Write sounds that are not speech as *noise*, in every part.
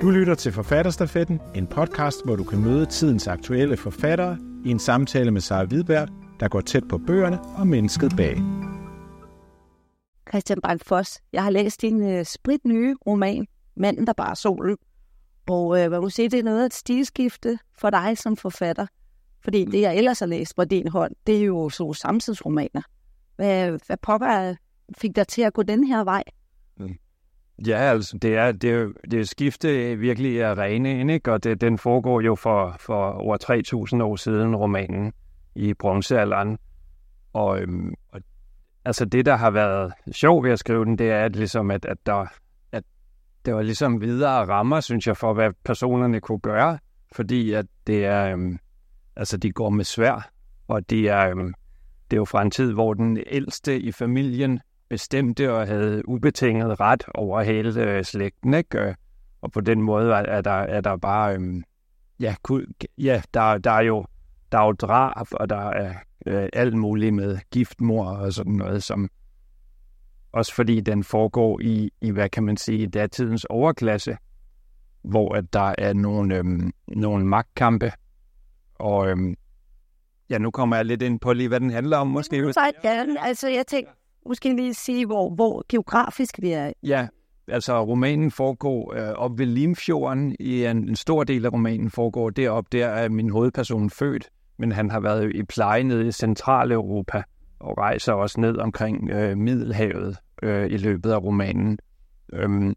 Du lytter til Forfatterstafetten, en podcast, hvor du kan møde tidens aktuelle forfattere i en samtale med Sara Hvidberg, der går tæt på bøgerne og mennesket bag. Christian Brandt Foss, jeg har læst din uh, sprit nye roman, Manden, der bare solen. Og uh, hvad må sige, det er noget af et stilskifte for dig som forfatter. Fordi det, jeg ellers har læst på din hånd, det er jo så samtidsromaner. Hvad, hvad pokker fik dig til at gå den her vej? Ja, altså, det er, det er, det er skifte virkelig er rene, ikke? og det, den foregår jo for, for over 3.000 år siden, romanen i bronzealderen. Og, øhm, og altså det, der har været sjovt ved at skrive den, det er at, ligesom, at, at, der, at det var ligesom videre rammer, synes jeg, for hvad personerne kunne gøre, fordi at det er, øhm, altså de går med svær, og de er, øhm, det er jo fra en tid, hvor den ældste i familien bestemte og havde ubetinget ret over hele øh, slægten, ikke? Øh, og på den måde er, er, der, er der bare, øhm, ja, kunne, ja der, der er jo der er jo drab, og der er øh, alt muligt med giftmor og sådan noget, som også fordi den foregår i, i hvad kan man sige, datidens overklasse, hvor at der er nogle, øhm, nogle magtkampe, og øhm, ja, nu kommer jeg lidt ind på lige, hvad den handler om, måske. Ja, altså jeg tænker, måske lige sige, hvor, hvor geografisk vi er. Ja, altså romanen foregår øh, op ved Limfjorden. I en, en stor del af romanen foregår derop. Der er min hovedperson født, men han har været i pleje nede i Centraleuropa og rejser også ned omkring øh, Middelhavet øh, i løbet af romanen. Øhm,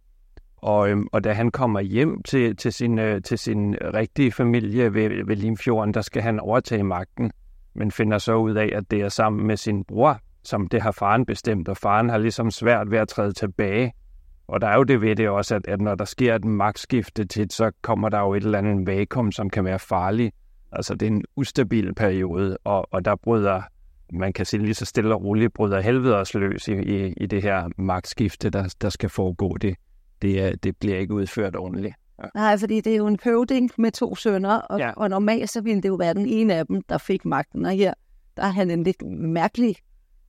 og, øhm, og da han kommer hjem til, til, sin, øh, til sin rigtige familie ved, ved Limfjorden, der skal han overtage magten, men finder så ud af, at det er sammen med sin bror, som det har faren bestemt, og faren har ligesom svært ved at træde tilbage. Og der er jo det ved det også, at, at når der sker et magtskifte tit, så kommer der jo et eller andet vakuum, som kan være farligt. Altså det er en ustabil periode, og, og der bryder, man kan sige lige så stille og roligt, bryder helvede os løs i, i, i det her magtskifte, der, der skal foregå. Det, det, det bliver ikke udført ordentligt. Ja. Nej, fordi det er jo en høvding med to sønner, og, ja. og normalt så ville det jo være den ene af dem, der fik magten. Og her der er han en lidt mærkelig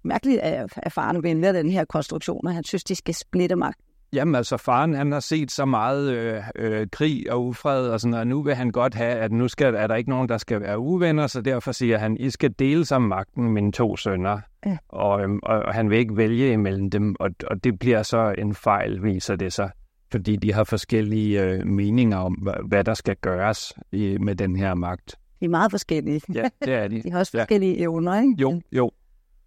mærkeligt, at faren vælger den her konstruktion, og han synes, de skal splitte magt. Jamen altså, faren han har set så meget øh, øh, krig og ufred, og, sådan, og nu vil han godt have, at nu skal, er der ikke nogen, der skal være uvenner, så derfor siger han, I skal dele sammen magten, mine to sønner. Ja. Og, øhm, og, og han vil ikke vælge imellem dem, og, og det bliver så en fejl, viser det sig, fordi de har forskellige øh, meninger om, hvad, hvad der skal gøres i, med den her magt. De er meget forskellige. Ja, det er de. *laughs* de har også forskellige ja. evner, ikke? Jo, jo.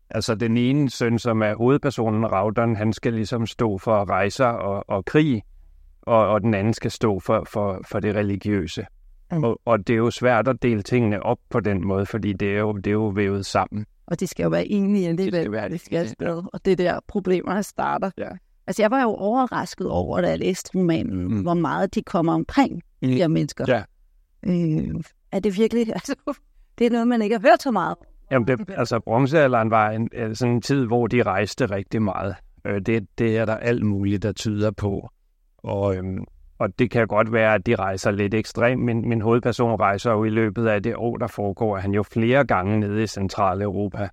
Altså den ene søn, som er hovedpersonen, Raudon, han skal ligesom stå for rejser og, og krig, og, og den anden skal stå for, for, for det religiøse. Mm. Og, og det er jo svært at dele tingene op på den måde, fordi det er jo, det er jo vævet sammen. Og de skal jo være enige alligevel. Det skal være det. Skal ja. Og det er der problemerne starter. Ja. Altså jeg var jo overrasket over, da jeg læste romanen, mm. hvor meget de kommer omkring, de her mennesker. Ja. Øh, er det virkelig, *laughs* altså, det er noget, man ikke har hørt så meget Jamen, det, altså bronzealderen var en, øh, sådan en tid, hvor de rejste rigtig meget. Øh, det, det er der alt muligt, der tyder på. Og, øhm, og det kan godt være, at de rejser lidt ekstremt. men min hovedperson rejser jo i løbet af det år, der foregår, han jo flere gange nede i Centraleuropa.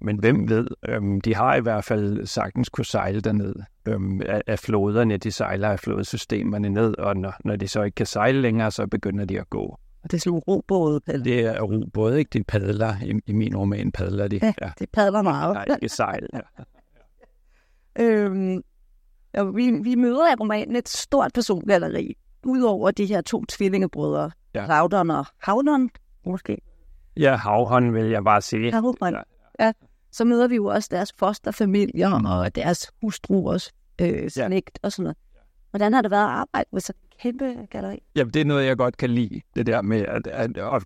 Men hvem ved, øhm, de har i hvert fald sagtens kunne sejle derned øhm, af, af floderne. De sejler af flodsystemerne ned, og når, når de så ikke kan sejle længere, så begynder de at gå. Og det er sådan robåde. Det er robåde, ikke? De padler. I, I min roman padler de. Ja, ja. de padler meget. Nej, de sejl. Ja. *laughs* øhm, ja, vi, vi møder i romanen et stort persongalleri. Udover de her to tvillingebrødre. Ja. Raudon og Havdon, måske. Ja, Havhånd vil jeg bare sige. Havhånd. Ja. Så møder vi jo også deres fosterfamilier og deres hustruers øh, slægt ja. og sådan noget. Hvordan har det været at arbejde med sådan kæmpe galleri? Jamen, det er noget, jeg godt kan lide, det der med at, at, at,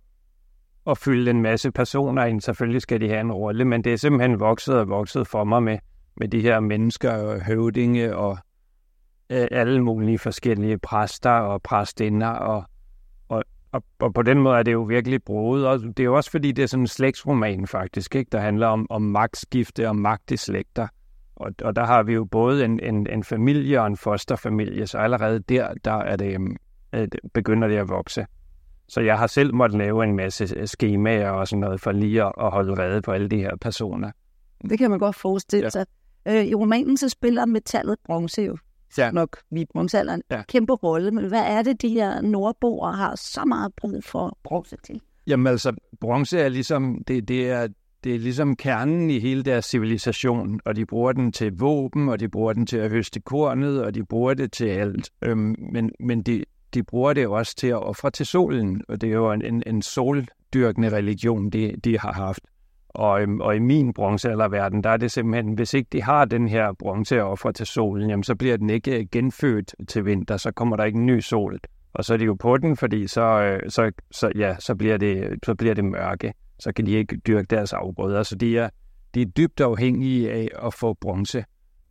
at fylde en masse personer ind. Selvfølgelig skal de have en rolle, men det er simpelthen vokset og vokset for mig med, med de her mennesker og høvdinge og øh, alle mulige forskellige præster og præstinder og, og, og, og på den måde er det jo virkelig bruget. Og det er jo også fordi, det er sådan en slægtsroman faktisk, ikke? der handler om, om magtskifte og magt i slægter. Og, og der har vi jo både en, en, en familie og en fosterfamilie, så allerede der, der er det, øh, begynder det at vokse. Så jeg har selv måttet lave en masse skemaer og sådan noget for lige at, at holde rede på alle de her personer. Det kan man godt forestille sig. Ja. Øh, I romanen så spiller metallet bronze jo Ja. nok vi bronzealderen, Ja. kæmpe rolle. Men hvad er det, de her nordboere har så meget brug for bronze til? Jamen altså, bronze er ligesom, det, det er, det er ligesom kernen i hele deres civilisation, og de bruger den til våben, og de bruger den til at høste kornet, og de bruger det til alt. Øhm, men men de, de bruger det også til at ofre til solen, og det er jo en, en, en soldyrkende religion, de, de har haft. Og, øhm, og i min bronzealderverden, der er det simpelthen, hvis ikke de har den her bronze ofre til solen, jamen så bliver den ikke øh, genfødt til vinter, så kommer der ikke en ny sol. Og så er de jo på den, fordi så, øh, så, så, ja, så, bliver det, så bliver det mørke. Så kan de ikke dyrke deres afgrøder. Så de er, de er dybt afhængige af at få bronze.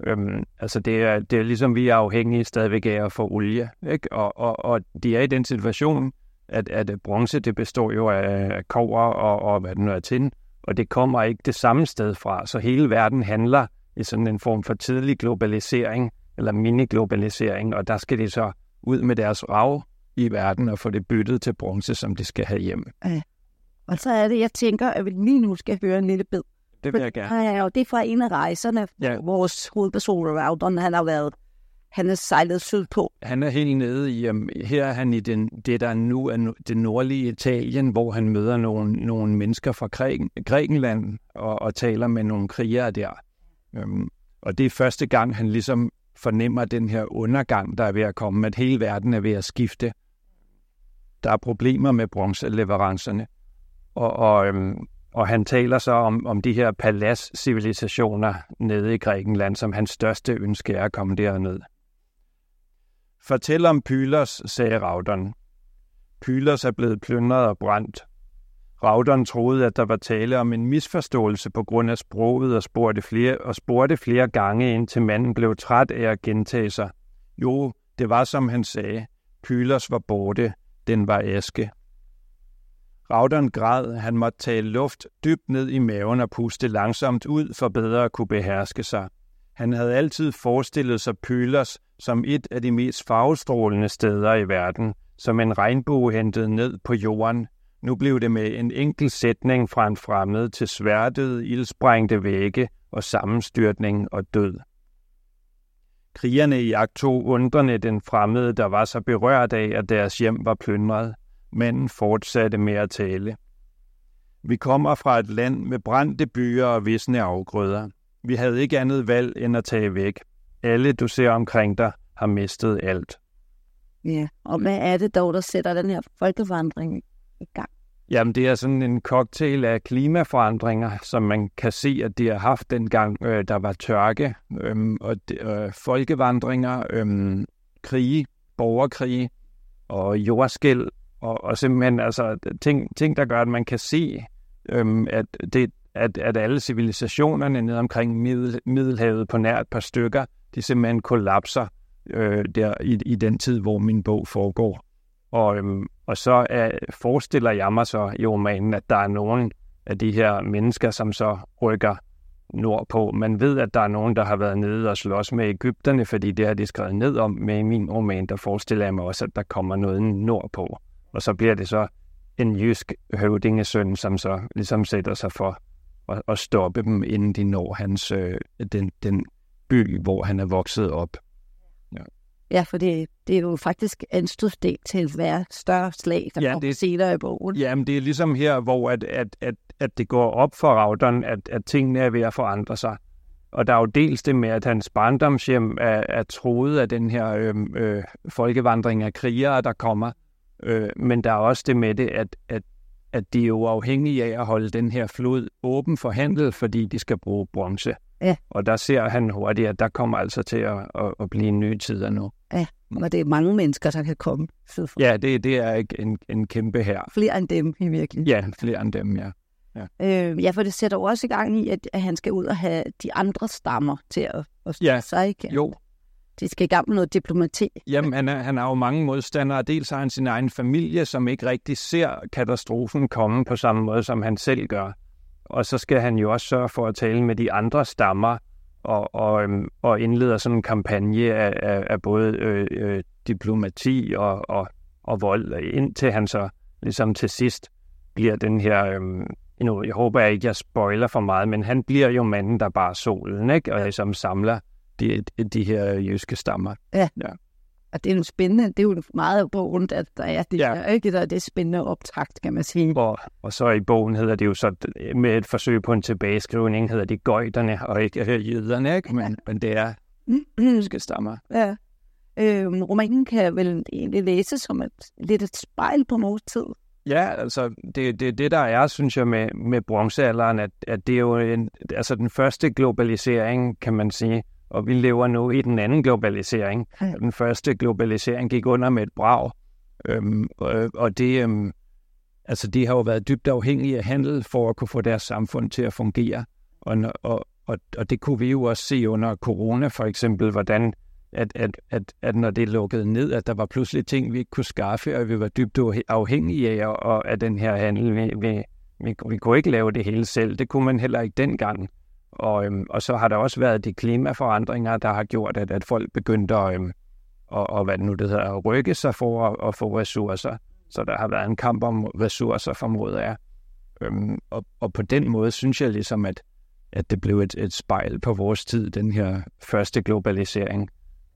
Øhm, altså det er, det er ligesom, vi er afhængige stadigvæk af at få olie. Ikke? Og, og, og de er i den situation, at, at bronze det består jo af kover og, og hvad det nu er tin, og det kommer ikke det samme sted fra. Så hele verden handler i sådan en form for tidlig globalisering, eller mini-globalisering, og der skal de så ud med deres rav i verden og få det byttet til bronze, som de skal have hjem. Og så er det, jeg tænker, at vi lige nu skal høre en lille bid. Det vil jeg gerne. Ja, og det er fra en af rejserne. Ja. Ja. Vores hovedperson, Raudon, han har været, han er sejlet sydpå. Han er helt nede i, um, her er han i den, det, der nu er det nordlige Italien, hvor han møder nogle, nogle mennesker fra Græken, Grækenland og, og taler med nogle krigere der. Um, og det er første gang, han ligesom fornemmer den her undergang, der er ved at komme, at hele verden er ved at skifte. Der er problemer med bronzeleverancerne. Og, og, øhm, og han taler så om, om de her paladscivilisationer nede i Grækenland, som hans største ønske er at komme derned. Fortæl om Pylos, sagde Raudon. Pylos er blevet plyndret og brændt. Raudon troede, at der var tale om en misforståelse på grund af sproget og spurgte flere, og spurgte flere gange, indtil manden blev træt af at gentage sig. Jo, det var som han sagde. Pylos var borte. Den var aske. Raudon græd, han måtte tage luft dybt ned i maven og puste langsomt ud for bedre at kunne beherske sig. Han havde altid forestillet sig Pylos som et af de mest farvestrålende steder i verden, som en regnbue hentet ned på jorden. Nu blev det med en enkelt sætning fra en fremmed til sværtede, ildsprængte vægge og sammenstyrtning og død. Krigerne i akt undrende den fremmede, der var så berørt af, at deres hjem var plyndret. Manden fortsatte med at tale. Vi kommer fra et land med brændte byer og visne afgrøder. Vi havde ikke andet valg end at tage væk. Alle, du ser omkring dig, har mistet alt. Ja. Og hvad er det dog, der sætter den her folkevandring i gang? Jamen, det er sådan en cocktail af klimaforandringer, som man kan se, at de har haft dengang, øh, der var tørke, øhm, og øh, folkevandringer, øhm, krige, borgerkrige og jordskæl, og, og simpelthen altså, ting, ting, der gør, at man kan se, øhm, at, det, at, at alle civilisationerne ned omkring Middel, Middelhavet på nær et par stykker, de simpelthen kollapser øh, der i, i den tid, hvor min bog foregår. Og, øhm, og så er, forestiller jeg mig så i romanen, at der er nogen af de her mennesker, som så rykker nordpå. Man ved, at der er nogen, der har været nede og slås med Ægypterne, fordi det har de skrevet ned om. Men i min roman, der forestiller jeg mig også, at der kommer noget nordpå. Og så bliver det så en jysk høvdingesøn, som så ligesom sætter sig for at, at stoppe dem, inden de når hans, øh, den, den by, hvor han er vokset op. Ja, for det, det er jo faktisk en stødsten til hver større slag, der Ja, ja, kommer det- senere i bogen. Jamen, det er ligesom her, hvor at, at, at, at det går op for Raudon, at, at tingene er ved at forandre sig. Og der er jo dels det med, at hans barndomshjem er, er troet af den her øh, øh, folkevandring af krigere, der kommer. Øh, men der er også det med det, at, at, at de er jo afhængige af at holde den her flod åben for handel, fordi de skal bruge bronze. Ja. Og der ser han hurtigt, at der kommer altså til at, at, at blive nye tider nu. Og det er mange mennesker, der kan komme sydfra. Ja, det, det er ikke en, en kæmpe her. Flere end dem i virkeligheden. Ja, flere end dem, ja. Øh, ja, for det sætter jo også i gang i, at, at han skal ud og have de andre stammer til at, at stå Ja, sig. Ikke? Jo, de skal i gang med noget diplomati. Jamen, han, er, han har jo mange modstandere. Dels har han sin egen familie, som ikke rigtig ser katastrofen komme på samme måde, som han selv gør. Og så skal han jo også sørge for at tale med de andre stammer, og, og, øhm, og indleder sådan en kampagne af, af, af både øh, øh, diplomati og, og, og vold, indtil han så ligesom til sidst bliver den her... Øhm, nu, jeg håber jeg ikke, jeg spoiler for meget, men han bliver jo manden, der bare solen, ikke? Og som samler de, de her jyske stammer. Og det er jo spændende, det er jo meget bogen, at der er det Ja. ja. ikke? Der er det spændende optakt, kan man sige. Og, og så i bogen hedder det jo så, med et forsøg på en tilbageskrivning, hedder det gøjterne og ikke øh, jøderne, ikke? Men, men det er jyske stammer. Ja. Øhm, romanen kan vel egentlig læses som et, lidt et spejl på vores tid. Ja, altså det, det, det der er, synes jeg, med, med bronzealderen, at, at det er jo en, altså den første globalisering, kan man sige, og vi lever nu i den anden globalisering. Den første globalisering gik under med et brag, øhm, og, og det, øhm, altså de har jo været dybt afhængige af handel for at kunne få deres samfund til at fungere, og, og, og, og det kunne vi jo også se under corona for eksempel, hvordan at, at, at, at når det lukkede ned, at der var pludselig ting, vi ikke kunne skaffe, og vi var dybt afhængige af, og af den her handel. Vi, vi, vi, vi kunne ikke lave det hele selv. Det kunne man heller ikke dengang. Og, øhm, og så har der også været de klimaforandringer, der har gjort, at, at folk begyndte at, øhm, og, og hvad nu det hedder, at rykke sig for at, at få ressourcer. Så der har været en kamp om ressourcer, formoder er. Øhm, og, og på den måde synes jeg ligesom, at, at det blev et, et spejl på vores tid, den her første globalisering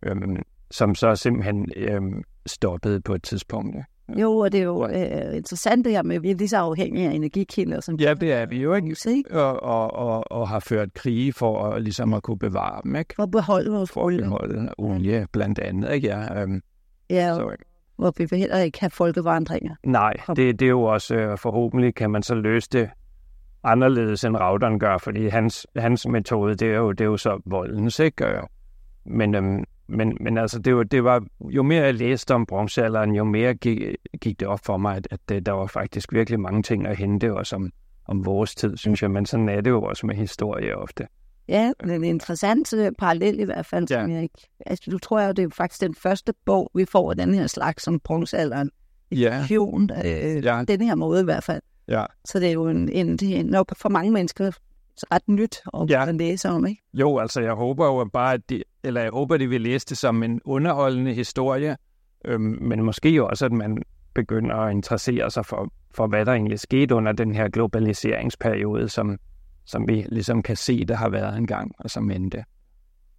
øhm, som så simpelthen øhm, stoppede på et tidspunkt. Ja. Jo, og det er jo øh, interessant det her med, at vi er lige så afhængige af energikilder. Som ja, det er vi jo ikke. ikke? Og, og, og, og har ført krige for at, ligesom at kunne bevare dem, ikke? For at beholde vores For olie. beholde olie, blandt andet, ikke? Ja, øhm, Ja, så, hvor vi heller ikke have folkevandringer. nej, det, det er jo også, øh, forhåbentlig kan man så løse det anderledes end Raudern gør, fordi hans, hans metode, det er jo, det er jo så voldens, ikke? Men, øhm, men, men altså, det var, det var, jo mere jeg læste om bronzealderen, jo mere gik, gik det op for mig, at, at det, der var faktisk virkelig mange ting at hente, også om, om vores tid, synes jeg. Men sådan er det jo også med historie ofte. Ja, en interessant øh, parallel i hvert fald, Ja. som jeg ikke... Altså, du tror jeg, det er faktisk den første bog, vi får af den her slags som bronzealderen. Ja. Fiktion, øh, Ja. den her måde i hvert fald. Ja. Så det er jo en, en, er nok for mange mennesker ret nyt at Ja. ja. læse om, ikke? Jo, altså jeg håber jo bare, at de, eller jeg håber, de vil læse det som en underholdende historie, øhm, men måske jo også, at man begynder at interessere sig for, for, hvad der egentlig skete under den her globaliseringsperiode, som, som vi ligesom kan se, der har været engang, og som endte.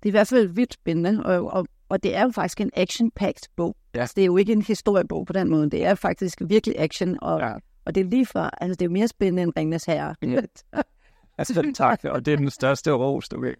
Det er i hvert fald vildt spændende, og, og, og det er jo faktisk en action-packed bog. Ja. Altså, det er jo ikke en historiebog på den måde. Det er faktisk virkelig action, og, Ja. og det er lige for, altså det er jo mere spændende end Ringnes Herre. *laughs* *laughs* Ja. Altså, tak, og det er den største ros, du vil.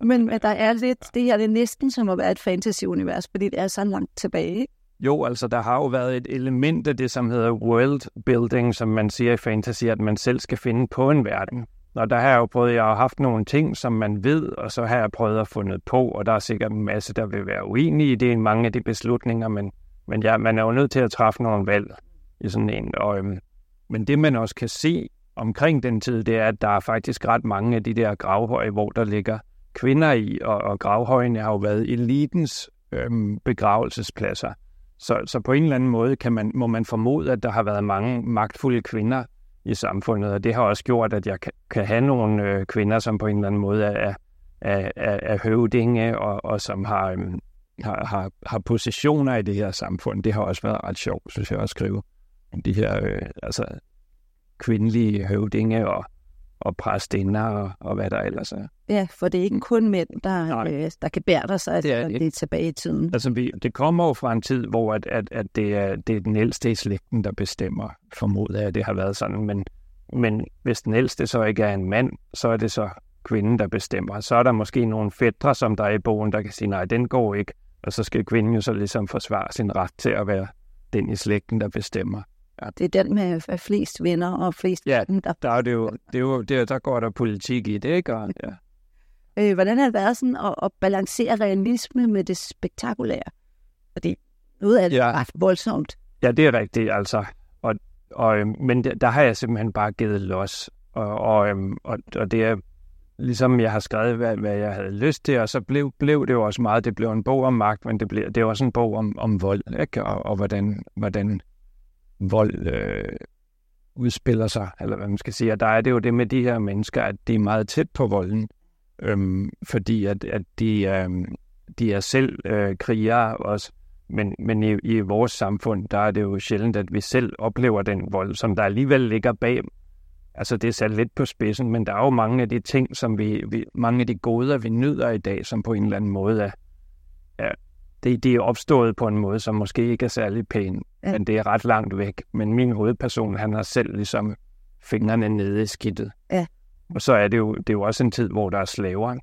Men, men der er lidt, det her det er næsten som at være et fantasy-univers, fordi det er så langt tilbage. ikke? Jo, altså der har jo været et element af det, som hedder world building, som man siger i fantasy, at man selv skal finde på en verden. Og der har jeg jo prøvet, jeg har haft nogle ting, som man ved, og så har jeg prøvet at fundet på, og der er sikkert en masse, der vil være uenige i det i mange af de beslutninger, men, men ja, man er jo nødt til at træffe nogle valg i sådan en. Og, øhm, men det man også kan se omkring den tid, det er, at der er faktisk ret mange af de der gravhøje, hvor der ligger kvinder i, og, og gravhøjene har jo været elitens øhm, begravelsespladser. Så, så på en eller anden måde kan man, må man formode, at der har været mange magtfulde kvinder i samfundet, og det har også gjort, at jeg kan, kan have nogle øh, kvinder, som på en eller anden måde er, er, er, er høvdinge, og, og som har, øhm, har, har, har positioner i det her samfund. Det har også været ret sjovt, synes jeg, at skrive om de her øh, altså, kvindelige høvdinge og, og præstinder og, og hvad der ellers er. Ja, for det er ikke kun mænd, der, Nej. øh, der kan bære sig, Det er at det ikke. det er tilbage i tiden. Altså, vi, det kommer jo fra en tid, hvor at, at, at det, er, det er den ældste i slægten, der bestemmer, formoder jeg, det har været sådan. Men, men hvis den ældste så ikke er en mand, så er det så kvinden, der bestemmer. Så er der måske nogle fædre, som der er i bogen, der kan sige, nej, den går ikke. Og så skal kvinden jo så ligesom forsvare sin ret til at være den i slægten, der bestemmer. Det er den med flest venner og flest Ja, dem, der... Der, er det jo, det er jo, der, der går der politik i det, ikke? Og, ja. Øh, hvordan har det været sådan at, at balancere realisme med det spektakulære? Fordi noget af det Ja. er ret voldsomt. Ja, det er rigtigt, altså. Og, og, øhm, men der, der har jeg simpelthen bare givet los. Og, og, øhm, og, og det er ligesom jeg har skrevet, hvad, hvad jeg havde lyst til, og så blev, blev det jo også meget, det blev en bog om magt, men det, blev, det er også en bog om, om vold, ikke? Og, og hvordan, hvordan vold øh, udspiller sig, eller hvad man skal sige. Og der er det jo det med de her mennesker, at det er meget tæt på volden, øhm, fordi at, at de, øhm, de er selv øh, krigere også, men, men i, i vores samfund, der er det jo sjældent, at vi selv oplever den vold, som der alligevel ligger bag. Altså det er sat lidt på spidsen, men der er jo mange af de ting, som vi, vi mange af de goder, vi nyder i dag, som på en eller anden måde er, er det, det er opstået på en måde, som måske ikke er særlig pæn, ja. men det er ret langt væk. Men min hovedperson, han har selv ligesom fingrene nede i skidtet. Ja. Og så er det jo, det er jo også en tid, hvor der er slaver.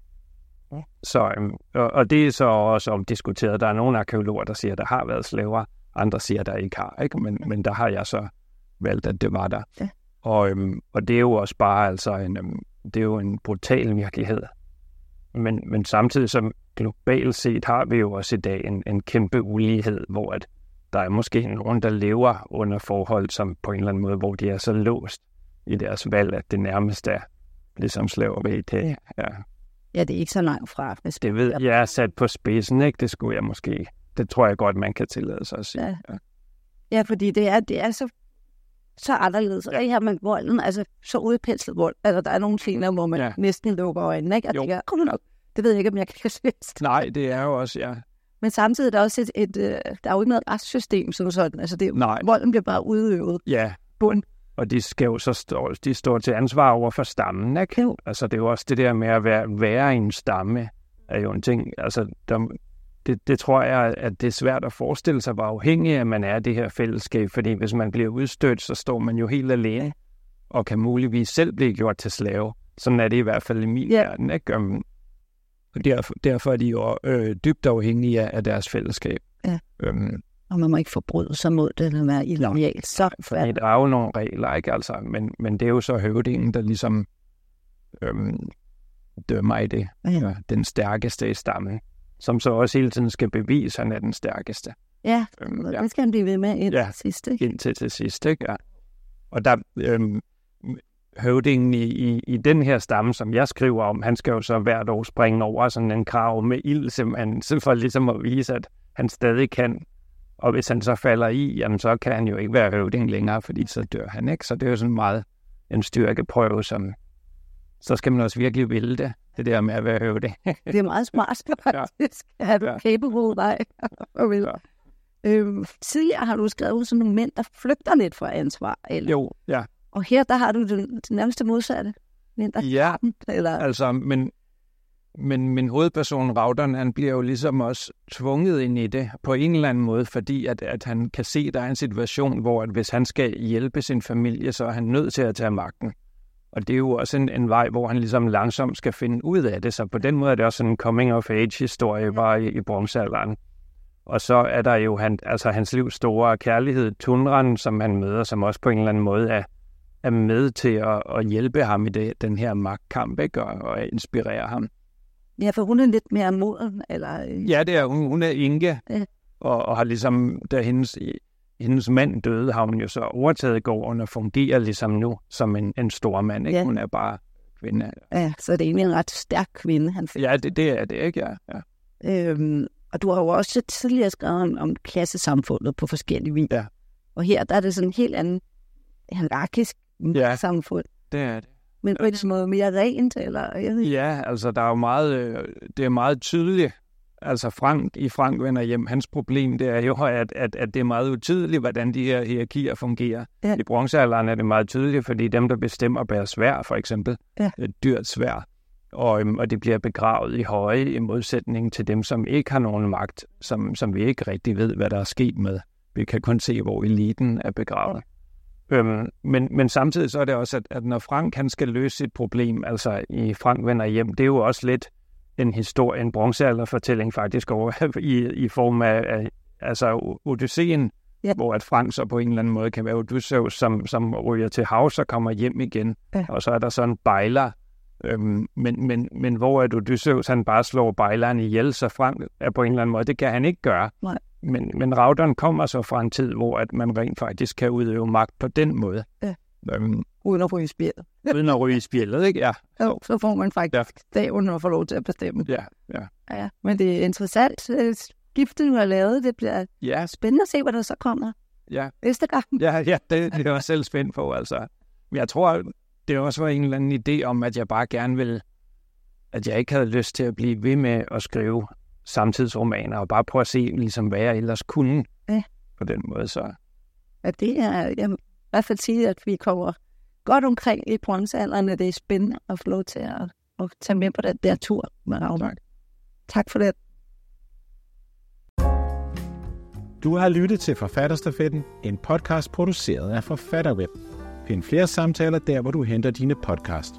Ja. Så, øhm, og, og det er så også omdiskuteret. Der er nogle arkeologer, der siger, at der har været slaver. Andre siger, at der ikke har. Ikke? Men, men der har jeg så valgt, at det var der. Ja. Og, øhm, og det er jo også bare altså en, øhm, det er jo en brutal virkelighed. Men, men samtidig som globalt set har vi jo også i dag en, en kæmpe ulighed, hvor at der er måske nogen, der lever under forhold, som på en eller anden måde, hvor de er så låst i deres valg, at det nærmest er ligesom slaveri. Det, ja. Ja, det er ikke så langt fra. Hvis det ved jeg er sat på spidsen, ikke? Det skulle jeg måske. Det tror jeg godt, man kan tillade sig at sige. Ja, ja. ja fordi det er, det er så, så anderledes. Og her med volden, altså så udpenslet vold. Altså, der er nogle scener, hvor man ja. næsten lukker øjnene, ikke? Og tænker, kom nok, det ved jeg ikke, om jeg kan *laughs* læse. Nej, det er jo også, ja. Men samtidig er der også et, et, et øh, der er jo ikke noget retssystem som sådan. Altså, det, Nej. volden bliver bare udøvet. Ja. Bund. Og de skal jo så stå, de står til ansvar over for stammen, ikke? Jo. Altså, det er jo også det der med at være, være en stamme, er jo en ting. Altså, der, det, det tror jeg, at det er svært at forestille sig, hvor afhængig af man er af det her fællesskab. Fordi hvis man bliver udstødt, så står man jo helt alene, og kan muligvis selv blive gjort til slave. Sådan er det i hvert fald i min Ja. verden, ikke? Og derfor, derfor er de jo øh, dybt afhængige af, af deres fællesskab. Ja. Øhm, Og man må ikke forbryde sig mod det, eller være illoyal. Så fordi der er jo nogle regler, ikke? Altså, men, men det er jo så høvdingen, der ligesom øhm, dømmer i det. Ja. Ja, den stærkeste i stammen, som så også hele tiden skal bevise, at han er den stærkeste. Ja, Øhm, ja. det skal han blive ved med indtil ja. sidst, ikke? indtil til sidst, ikke? Ja. Og der, øhm, høvdingen i, i, i den her stamme, som jeg skriver om, han skal jo så hvert år springe over sådan en krav med ild, simpelthen, *laughs* for ligesom at vise, at han stadig kan. Og hvis han så falder i, jamen så kan han jo ikke være høvding længere, fordi så dør han, ikke? Så det er jo sådan meget en styrkeprøve, som så skal man også virkelig ville det, det der med at være høvding. *laughs* Det er meget smart, faktisk. Ja. Er du Ja. capable? Nej. *laughs* Ja. Øhm, tidligere har du skrevet sådan nogle mænd, der flygter lidt fra ansvar. Eller? jo, ja. Og her, der har du det, det nærmeste modsatte. Der Ja, den, eller... Altså, men, men min hovedperson, Raudern, han bliver jo ligesom også tvunget ind i det på en eller anden måde, fordi at, at han kan se, at der er en situation, hvor at hvis han skal hjælpe sin familie, så er han nødt til at tage magten. Og det er jo også en, en vej, hvor han ligesom langsomt skal finde ud af det. Så på den måde er det også sådan en coming-of-age-historie bare i, i bronzealderen. Og så er der jo han, altså hans livs store kærlighed, Tundran, som han møder, som også på en eller anden måde er, er med til at, at hjælpe ham i det, den her magtkamp, ikke? Og, og inspirere ham. Ja, for hun er lidt mere moden, eller... øh, Ja, det er hun. Hun er Inge, Ja. og, og har ligesom, da hendes, hendes mand døde, har hun jo så overtaget gården og fungerer ligesom nu som en, en stor mand. Ikke? Ja. Hun er bare kvinde. Ja, så det er egentlig en ret stærk kvinde, han fik. Ja, det, det er det, ikke? Ja, ja. Øhm, og du har jo også tidligere skrevet om, om klassesamfundet på forskellige vis. Ja. Og her, der er det sådan en helt anden hierarkisk Ja. samfund. det er det. Men på en måde mere rent, eller... Jeg ved. Ja, altså der er jo meget, øh, det er meget tydeligt. Altså Frank, i Frank vender hjem, hans problem det er jo, at, at, at det er meget utydeligt, hvordan de her hierarkier fungerer. Ja. I bronzealderen er det meget tydeligt, fordi dem, der bestemmer, bærer svær, for eksempel. Ja. Et dyrt svær. Og, øhm, og det bliver begravet i høje i modsætning til dem, som ikke har nogen magt, som, som vi ikke rigtig ved, hvad der er sket med. Vi kan kun se, hvor eliten er begravet. Øhm, men, men samtidig så er det også, at, at når Frank han skal løse sit problem, altså i Frank vender hjem, det er jo også lidt en historie, en bronzealderfortælling faktisk over *laughs* i, i form af, af altså Odysseen, Ja. hvor at Frank så på en eller anden måde kan være Odysseus, som, som ryger til havs og kommer hjem igen, Ja. og så er der sådan en bejler, øhm, men, men, men hvor at Odysseus han bare slår bejleren ihjel, så Frank er på en eller anden måde, det kan han ikke gøre. Nej. Men, men Raudern kommer så fra en tid, hvor at man rent faktisk kan udøve magt på den måde. Ja. Øhm, Uden at ryge spjældet. uden at ryge spjældet, ikke? Ja, Jo, så får man faktisk staven og får lov til at bestemme. ja, ja. Ja, men det er interessant. øh, Skiftet, du har lavet, det bliver Ja, spændende at se, hvad der så kommer ja, næste gang. ja, ja det, det er jeg selv spændt på, altså. Men jeg tror, det også var en eller anden idé om, at jeg bare gerne ville, at jeg ikke havde lyst til at blive ved med at skrive samtidsromaner, og bare prøve at se, ligesom, hvad jeg ellers kunne Ja. på den måde. Så Ja, det er, jeg vil i hvert fald sige, at vi kommer godt omkring i bronzealderen, at det er spændende at få lov til at, at tage med på den der tur med Ravmark. Tak for det. Du har lyttet til Forfatterstafetten, en podcast produceret af Forfatterweb. Find flere samtaler der, hvor du henter dine podcast.